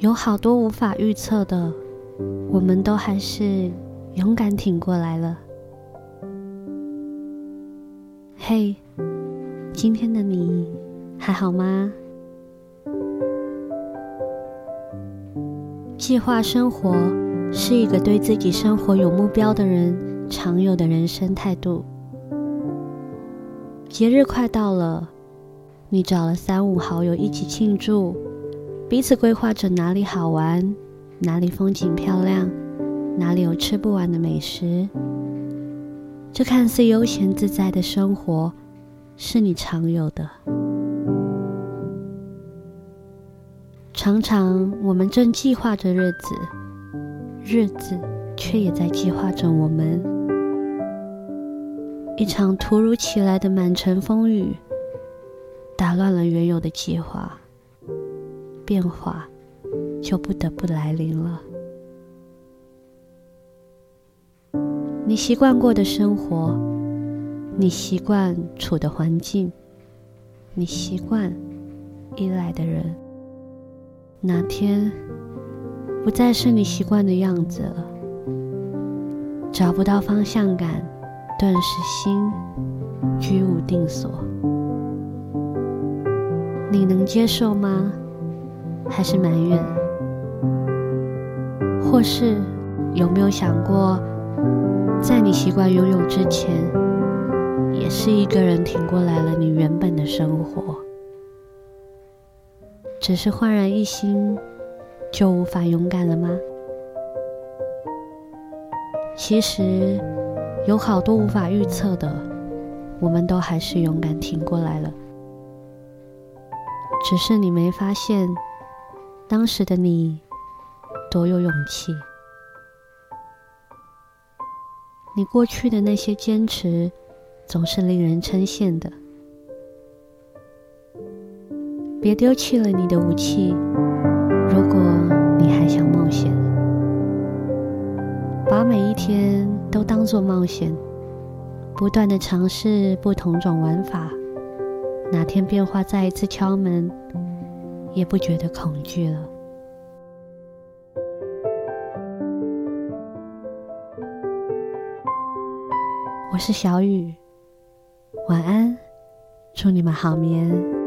有好多无法预测的，我们都还是勇敢挺过来了。嘿，今天的你还好吗？计划生活是一个对自己生活有目标的人常有的人生态度。节日快到了，你找了三五好友一起庆祝。彼此规划着哪里好玩，哪里风景漂亮，哪里有吃不完的美食。这看似悠闲自在的生活，是你常有的。常常我们正计划着日子，日子却也在计划着我们。一场突如其来的满城风雨，打乱了原有的计划。变化就不得不来临了。你习惯过的生活，你习惯处的环境，你习惯依赖的人，哪天不再是你习惯的样子了，找不到方向感，顿时心居无定所，你能接受吗？还是埋怨，或是有没有想过，在你习惯拥有之前，也是一个人挺过来了你原本的生活，只是焕然一新，就无法勇敢了吗？其实有好多无法预测的，我们都还是勇敢挺过来了，只是你没发现。当时的你多有勇气，你过去的那些坚持总是令人称羡的。别丢弃了你的武器，如果你还想冒险，把每一天都当作冒险，不断的尝试不同种玩法，哪天变化再一次敲门，也不觉得恐惧了。我是小雨，晚安，祝你们好眠。